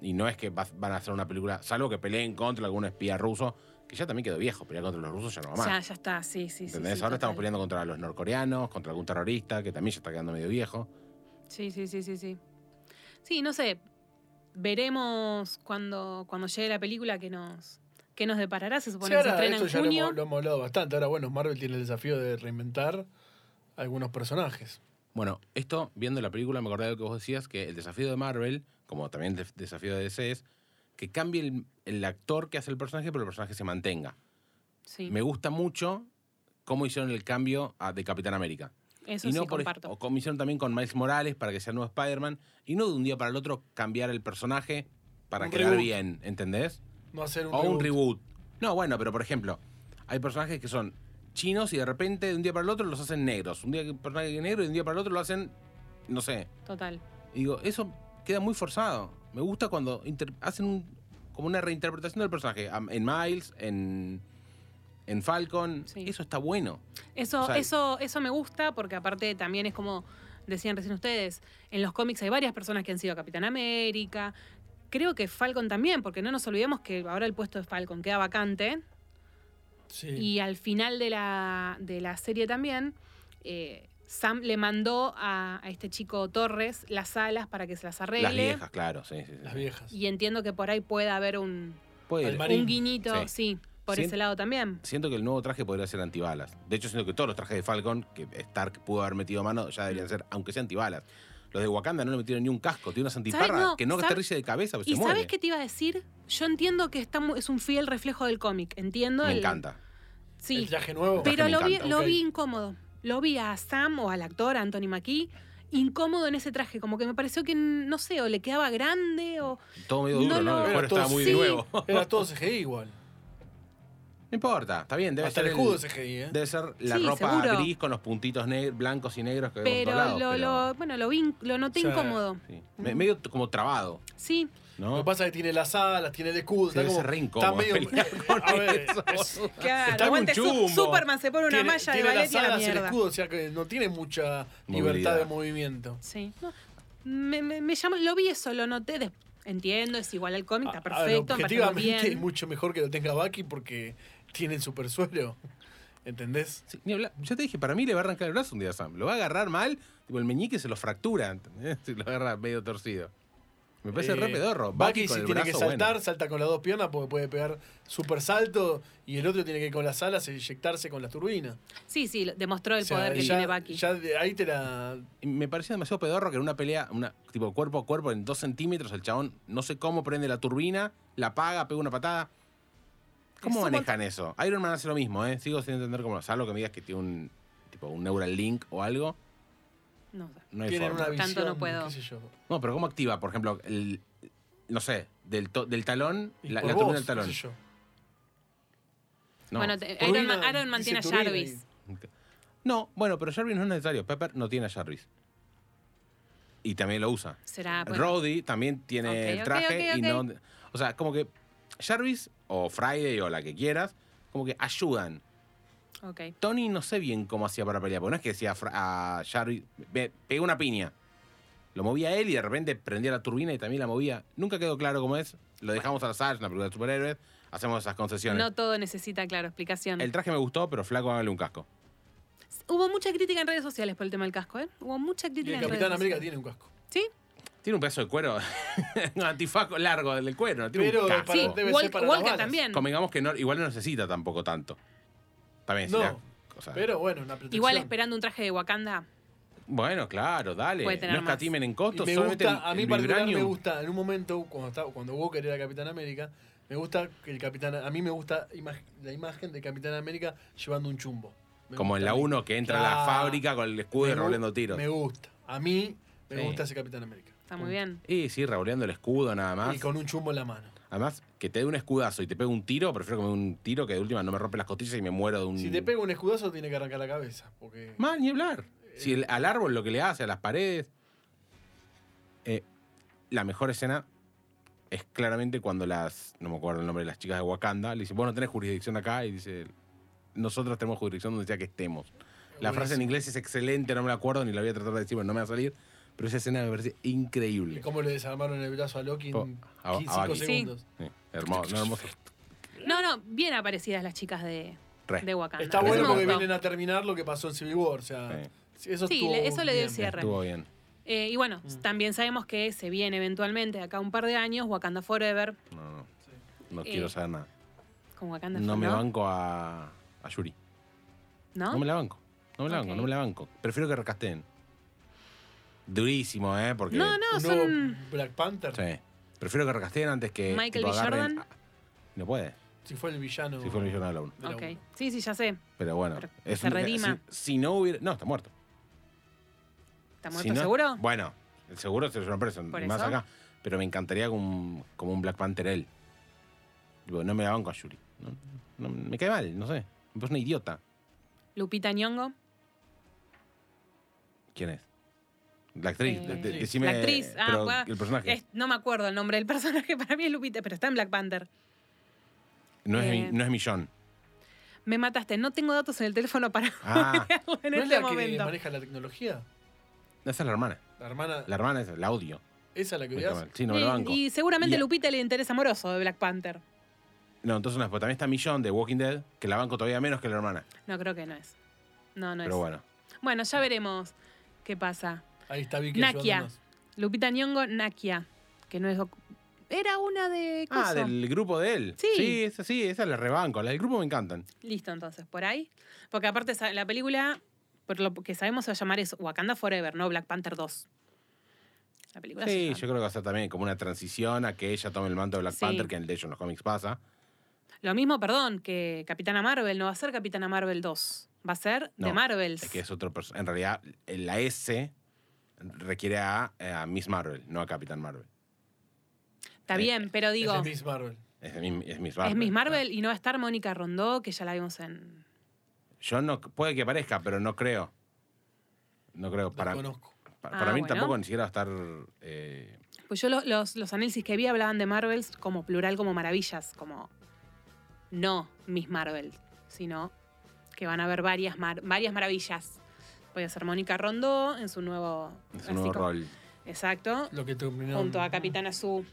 Y no es que va- van a hacer una película, salvo que peleen contra algún espía ruso, que ya también quedó viejo. Pelear contra los rusos ya no va más. Ya, ya está, sí, sí. ¿Entendés? sí, Ahora estamos peleando contra los norcoreanos, contra algún terrorista, que también ya está quedando medio viejo. Sí, sí, sí, sí, sí. Sí, no sé. Veremos cuando, cuando llegue la película que nos, que nos deparará. Se supone Sí, que se estrena esto en ya lo junio. hemos, lo hemos hablado bastante. Ahora, bueno, Marvel tiene el desafío de reinventar algunos personajes. Bueno, esto, viendo la película, me acordé de lo que vos decías, que el desafío de Marvel, como también el desafío de DC, es que cambie el, el actor que hace el personaje, pero el personaje se mantenga. Sí, Me gusta mucho cómo hicieron el cambio a- de Capitán América. Eso y no sí por comparto. o como hicieron también con Miles Morales para que sea el nuevo Spider-Man, y no de un día para el otro cambiar el personaje para Un quedar reboot. bien, ¿entendés? No hacer un o un reboot. No, bueno, pero por ejemplo, hay personajes que son chinos y de repente de un día para el otro los hacen negros. Un día que personaje negro y de un día para el otro lo hacen, no sé. Total. Y digo, eso queda muy forzado. Me gusta cuando hacen un- como una reinterpretación del personaje. En Miles, en, en Falcon. Sí. Eso está bueno. Eso, O sea, eso, eso me gusta porque aparte también es como decían recién ustedes, en los cómics hay varias personas que han sido Capitán América. Creo que Falcon también, porque no nos olvidemos que ahora el puesto de Falcon queda vacante. Sí. Y al final de la, de la serie también, eh, Sam le mandó a, a este chico Torres las alas para que se las arregle. Las viejas, claro. Sí, sí, sí. Las viejas. Y entiendo que por ahí puede haber un, Puede- un guiñito, Sí. Por ese lado también. Siento que el nuevo traje podría ser antibalas. De hecho, siento que todos los trajes de Falcon que Stark pudo haber metido mano ya deberían ser, aunque sea antibalas. Los de Wakanda no le metieron ni un casco, tiene unas antiparras No, que no ¿sabes? aterrice de cabeza, pues ¿Y se muere. sabes qué te iba a decir? Yo entiendo que está es un fiel reflejo del cómic, entiendo. Me el- encanta. Sí, El traje nuevo. pero lo vi, lo incómodo. Lo vi a Sam o al actor, a Anthony Mackie, incómodo en ese traje. Como que me pareció que, no sé, o le quedaba grande o... Todo medio No duro, ¿no? lo- El Era cuero estaba todo- muy sí. nuevo. Era todo CGI igual. No importa, está bien, debe Hasta ser el escudo CGI, ¿eh? Debe ser la Sí, ropa seguro. gris con los puntitos blancos y negros que vemos Pero, lados, lo, pero- lo- bueno, lo vi, lo noté O sea, incómodo. sí. Me- medio t- como trabado, Sí, Lo ¿no? que pasa es que tiene las alas, tiene el escudo. Sí, está debe como, ser re está incómodo medio. pelear con a ver, eso, es- claro. Está aguante, un Su- chumbo. Superman se pone una tiene, malla de tiene ballet las y a la alas, el mierda. escudo, o sea que no tiene mucha Movilidad. libertad de movimiento. Sí. No, me, me, me llamó, lo vi eso, lo noté. des- entiendo, es igual al cómic, está A- a ver, perfecto, me parece muy objetivamente es bien. mucho mejor que lo tenga Bucky porque tiene el super suero. ¿Entendés? Sí, ni hablar. Ya te dije, para mí le va a arrancar el brazo un día a Sam. Lo va a agarrar mal, tipo el meñique se lo fractura, ¿entendés? Si lo agarra medio torcido. Me parece Eh, re pedorro. Bucky Bucky si tiene que saltar, bueno. salta con las dos piernas porque puede pegar super salto y el otro tiene que con las alas inyectarse con las turbinas. Sí, sí, demostró el O sea, poder que ya- tiene Bucky. Ya de ahí te la. Me parecía demasiado pedorro que en una pelea, una, tipo cuerpo a cuerpo en dos centímetros, el chabón no sé cómo prende la turbina, la apaga, pega una patada. ¿Cómo manejan eso? Iron Man hace lo mismo, ¿eh? Sigo sin entender cómo. Salvo que me digas que tiene un tipo un Neural Link o algo. No sé. No hay Tienen forma. una visión. Tanto no puedo. qué sé yo. No, pero ¿cómo activa, por ejemplo, el. No sé, del, to- del talón, Y la, por la vos, turbina del qué talón? sé yo. No. Bueno, te- Iron Man, Iron Man dice tiene a turbina Jarvis. No, bueno, pero Jarvis no es necesario. Pepper no tiene a Jarvis. Y también lo usa. Será. bueno, Roddy también tiene Ok, el ok, traje ok, y ok. no. O sea, como que Jarvis o Friday o la que quieras, como que ayudan. ok. Tony no sé bien cómo hacía para pelear, porque no es que decía a a Jarvis, "Ve, pega una piña. Lo movía él y de repente prendía la turbina y también la movía. Nunca quedó claro cómo es. Lo dejamos al azar, es una película de superhéroes. Hacemos esas concesiones. No todo necesita, claro, explicación. El traje me gustó, pero flaco, hágale un casco. Hubo mucha crítica en redes sociales por el tema del casco, ¿eh? Hubo mucha Y crítica el en Capitán redes América sociales. tiene un casco. ¿Sí? Tiene un pedazo de cuero, un antifaco largo del cuero, tiene Pero un para- casco. Sí, debe ser Walker, para las Walker balas. también. Convengamos que no, igual no necesita tampoco tanto. También No, será- o sea, Pero bueno, una protección. Igual esperando un traje de Wakanda. Bueno, claro, dale. Puede tener no escatimen en costos. me solamente gusta, el- a mí el particular me gusta, en un momento, cuando, estaba, cuando Walker era Capitán América, me gusta que el Capitán, a mí me gusta imag- la imagen de Capitán América llevando un chumbo. Me Como en la a mí. 1 que entra a la fábrica con el escudo y revolviendo tiros. Me gusta. A mí me Sí. gusta ese Capitán América. Está muy bien. Y sí, revolviendo el escudo nada más. Y con un chumbo en la mano. Además, que te dé un escudazo y te pegue un tiro, prefiero que me dé un tiro que de última no me rompe las costillas y me muero de un. Si te pega un escudazo, tiene que arrancar la cabeza. Porque Mal, ni hablar. Si el- al árbol lo que le hace, a las paredes. Eh, la mejor escena es claramente cuando las. No me acuerdo el nombre de las chicas de Wakanda. Le dice, vos no tenés jurisdicción acá. Y dice, nosotros tenemos jurisdicción donde sea que estemos. La frase en inglés es excelente, no me la acuerdo ni la voy a tratar de decir, porque no me va a salir. Pero esa escena me parece increíble. cómo le desarmaron el brazo a Loki Po- en a- a 5 Bucky. segundos. Sí, hermoso, no, hermoso. No, no, bien aparecidas las chicas de, Re. de Wakanda. Está Eso bueno me porque gustó. vienen a terminar lo que pasó en Civil War. O sea, sí, eso Sí, estuvo le- eso le dio bien. cierre. Estuvo bien. Eh, y bueno, también sabemos que se viene eventualmente, acá un par de años, Wakanda Forever. No, no. No Eh, quiero saber nada. Con Wakanda No Forever. me banco a, a Yuri. ¿No? No me la banco. No me la banco, Ok. no me la banco. Prefiero que recasteen. Durísimo, ¿eh? Porque. No, no, Un nuevo son. Black Panther. Sí. Prefiero que recasteen antes que. Michael tipo, B. agarren- Jordan. Ah, No puede. Si fue el villano. Si fue el millonario de la uno. de la Ok. uno. Sí, sí, ya sé. Pero bueno. Pero es se un- redima. Si, si no hubiera. No, está muerto. ¿Está Si muerto no- seguro? Bueno, el seguro se lo llevan preso. ¿Por y más eso? acá. Pero me encantaría como un, como un Black Panther él. Digo, no me la banco a Yuri. No, no, me cae mal, no sé. Me parece una idiota. Lupita Nyong'o. ¿Quién es? La actriz. Eh, de- de- sí. decime, la actriz. Ah, pero el personaje. es- no me acuerdo el nombre del personaje, para mí es Lupita, pero está en Black Panther. no, es, eh, mi- no es Millón. Me mataste, no tengo datos en el teléfono para Ah. en ¿No es este la que momento. maneja la tecnología? Esa es la hermana. La hermana. La hermana es la odio. ¿Esa es la que odias? Sí, no me la Y- banco. y, seguramente Y- Lupita le interesa amoroso de Black Panther. No, entonces no es. porque También está Millón de Walking Dead, que la banco todavía menos que la hermana. No, creo que no es. No, no Pero es. bueno. Bueno, ya veremos qué pasa. Ahí está Vicky Nakia. ayudándonos. Lupita Nyong'o, Nakia, que no es... Era una de... Ah, coso. del grupo de él. Sí. Sí, esa sí, esa la rebanco. Las del grupo me encantan. Listo, entonces, por ahí. Porque aparte la película, por lo que sabemos, se va a llamar es Wakanda Forever, no Black Panther 2. La película Sí, yo creo que va a ser también como una transición a que ella tome el manto de Black Sí. Panther, que en el de ellos en los cómics pasa. Lo mismo, perdón, que Capitana Marvel, no va a ser Capitana Marvel 2. Va a ser No, de Marvels. Es que es otro En realidad, la S requiere a, a Miss Marvel, no a Capitán Marvel. Está eh, bien, pero digo, Es de Miss Marvel. Es, de mi- es Miss Marvel. es Miss Marvel y no va a estar Mónica Rondó, que ya la vimos en... Yo no. Puede que aparezca, pero no creo. No creo. Para, Desconozco. pa- Ah, para mí bueno. tampoco ni siquiera va a estar. eh, Pues yo lo- los, los análisis que vi hablaban de Marvels como plural, como maravillas, como no Miss Marvel, sino que van a haber varias, mar- varias maravillas. Puede ser Mónica Rondó en su nuevo... en su nuevo rol. Exacto. Lo que terminó. junto a Capitana Sue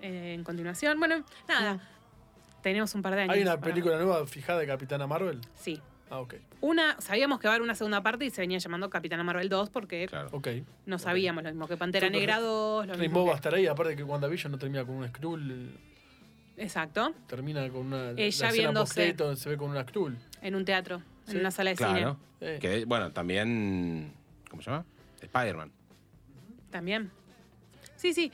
eh, en continuación. Bueno, nada. tenemos un par de años. ¿Hay una película nueva fijada de Capitana Marvel? Sí. Ah, ok. Una, sabíamos que va a haber una segunda parte y se venía llamando Capitana Marvel 2 porque Claro. Ok. no sabíamos lo mismo que Pantera pero Negra 2. Lo mismo va a estar ahí, aparte que WandaVision no termina con un Skrull, Exacto. termina con una. la Ella escena viéndose. postcrédito se ve con una Skrull. En un teatro. En una sala de Claro. Eh. Que, bueno, también. ¿Cómo se llama? Spider-Man. cine. También. Sí, sí.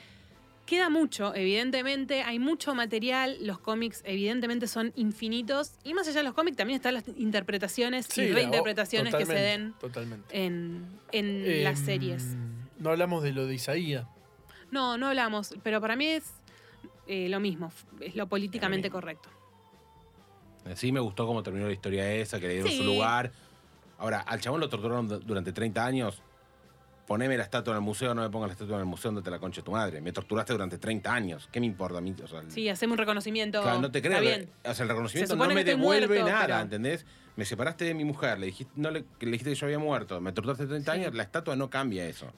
Queda mucho, evidentemente. Hay mucho material. Los cómics, evidentemente, son infinitos. Y más allá de los cómics, también están las interpretaciones Sí, y la- reinterpretaciones que se totalmente, den Totalmente. en, en las Em, series. No hablamos de lo de Isaías. No, no hablamos, pero para mí es eh, lo mismo, es lo políticamente correcto. Sí, me gustó cómo terminó la historia esa, que le dieron Sí. su lugar. Ahora, al chabón lo torturaron du- durante 30 años. Poneme la estatua en el museo, no me pongas la estatua en el museo donde te la concha tu madre. Me torturaste durante 30 años. ¿Qué me importa a mí? O sea, el- Sí, hacemos un reconocimiento. Claro, no te creo. Está bien. O sea, el reconocimiento no me devuelve muerto, nada, pero- ¿entendés? Me separaste de mi mujer, le dijiste, no le, dijiste que yo había muerto, me torturaste 30 Sí. años, la estatua no cambia eso.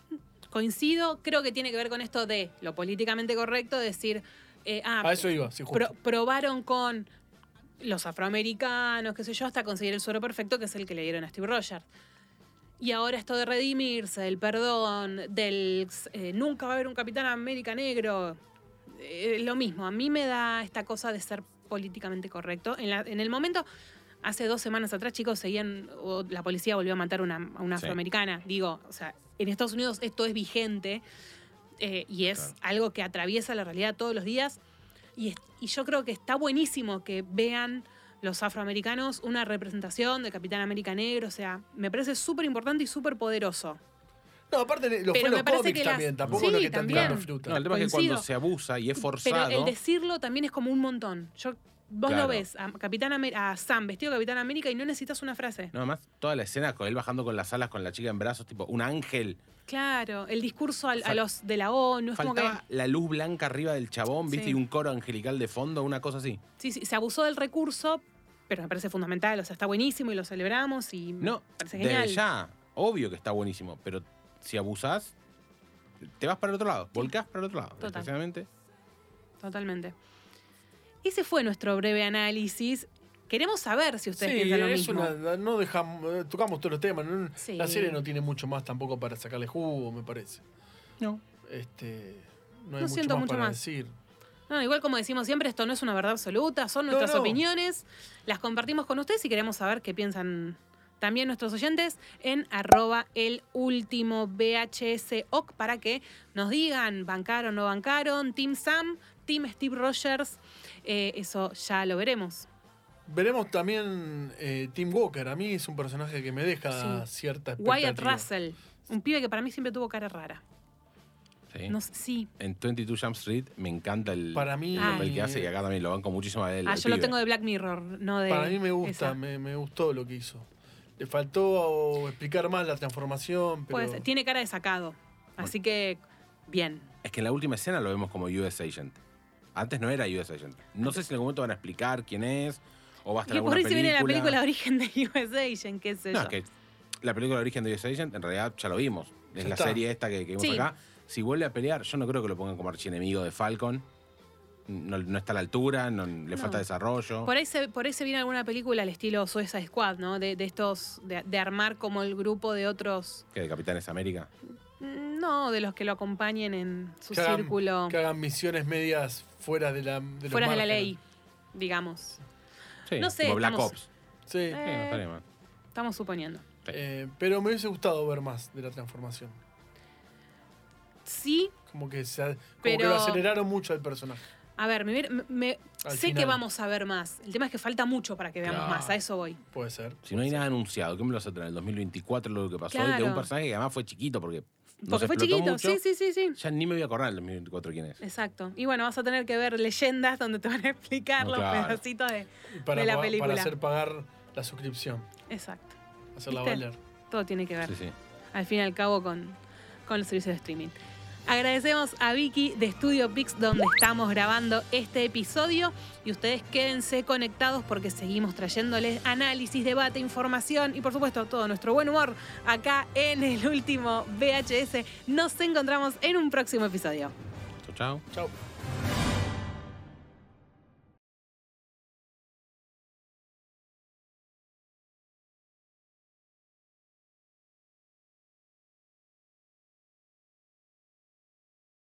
Coincido, creo que tiene que ver con esto de lo políticamente correcto, decir, eh, ah, A eso iba, sí, justo. pro- probaron con los afroamericanos, qué sé yo, hasta conseguir el suero perfecto, que es el que le dieron a Steve Rogers. Y ahora esto de redimirse, del perdón, del eh, nunca va a haber un Capitán América negro, eh, lo mismo. A mí me da esta cosa de ser políticamente correcto. En, la- en el momento, hace dos semanas atrás, chicos, seguían, o la policía volvió a matar una, a una Sí. afroamericana. Digo, o sea, en Estados Unidos esto es vigente eh, y es Claro. algo que atraviesa la realidad todos los días. Y, es- y yo creo que está buenísimo que vean los afroamericanos una representación de Capitán América Negro. O sea, me parece súper importante y súper poderoso. No, aparte lo Pero fue los parece cómics que las- también, tampoco Sí, es que están también. No, el tema es que cuando se abusa y es Pero forzado. el decirlo también es como un montón. Yo, vos Claro. lo ves a, Capitán Amer- a Sam vestido de Capitán América y no necesitas una frase. No, además, toda la escena con él bajando con las alas con la chica en brazos, tipo un ángel. Claro, el discurso al- a los de la ONU es como que la luz blanca arriba del chabón, ¿viste? Sí. Y un coro angelical de fondo, una cosa así. sí, sí, se abusó del recurso, pero me parece fundamental. O sea, está buenísimo y lo celebramos y me No, parece desde genial. ya, obvio que está buenísimo, pero si abusás, te vas para el otro lado, volcás para el otro lado. Total. Totalmente. Ese fue nuestro breve análisis. Queremos saber si ustedes Sí, piensan lo es mismo. una, no dejamos, eh, tocamos todos los temas. ¿no? Sí. La serie no tiene mucho más tampoco para sacarle jugo, me parece. No. Este, no hay No mucho siento más mucho para más. decir. No, igual como decimos siempre, esto no es una verdad absoluta, son nuestras no. opiniones, las compartimos con ustedes y queremos saber qué piensan también nuestros oyentes en arroba el último VHS OC para que nos digan, bancaron, no bancaron, Team Sam, Team Steve Rogers, eh, eso ya lo veremos. Veremos también eh, Tim Walker. A mí es un personaje que me deja Sí. cierta Wyatt expectativa. Russell, un pibe que para mí siempre tuvo cara rara. Sí. No sí. En 22 Jump Street me encanta el Para mí, el papel que hace y acá también lo banco muchísimo a él. Ah, yo lo tengo de Black Mirror, no de. para mí me gusta, me, me gustó lo que hizo. Le faltó explicar más la transformación, pero Puede ser. Tiene cara de sacado. Así que, bien. Es que en la última escena lo vemos como US Agent. Antes no era US Agent. No sé si en algún momento van a explicar quién es o va a estar Y alguna por ahí se viene la película de película. origen de US Agent, qué sé No, yo. es que la película de origen de US Agent en realidad ya lo vimos. Es Ya la está. serie esta que, que vimos Sí. acá. Si vuelve a pelear, yo no creo que lo pongan como archienemigo de Falcon. No, no está a la altura, no, le No. falta desarrollo. Por ahí, se, por ahí se viene alguna película al estilo Suicide Squad, ¿no? De, de estos, de, de armar como el grupo de otros, Que de Capitanes América. No, de los que lo acompañen en su que hagan, círculo, que hagan misiones medias fuera de la de los fuera de la ley, digamos. Sí, No sé, como Black estamos- Ops. Sí, Eh, Sí, no estaría mal. Estamos suponiendo. eh, pero me hubiese gustado ver más de la transformación. Sí, Como que, se, como Pero- que lo aceleraron mucho al personaje. a ver, me, me- sé que vamos a ver más. El tema es que falta mucho para que veamos Claro. más, a eso voy. Puede ser. Si no hay nada anunciado, ¿qué me lo vas a tener? En el 2024 lo que pasó de Claro. un personaje que además fue chiquito porque Porque fue chiquito, mucho. sí, sí, sí, sí. Ya ni me voy a acordar en el 2024 quién es. Exacto. Y bueno, vas a tener que ver leyendas donde te van a explicar No, los claro. pedacitos de, para, de la película. para hacer pagar la suscripción, Exacto. hacerla ¿Viste? valer. Todo tiene que ver, Sí, sí. al fin y al cabo, con, con los servicios de streaming. Agradecemos a Vicky de Studio Pix, donde estamos grabando este episodio. Y ustedes quédense conectados porque seguimos trayéndoles análisis, debate, información y, por supuesto, todo nuestro buen humor acá en el último VHS. Nos encontramos en un próximo episodio. Chau, chau. Chao.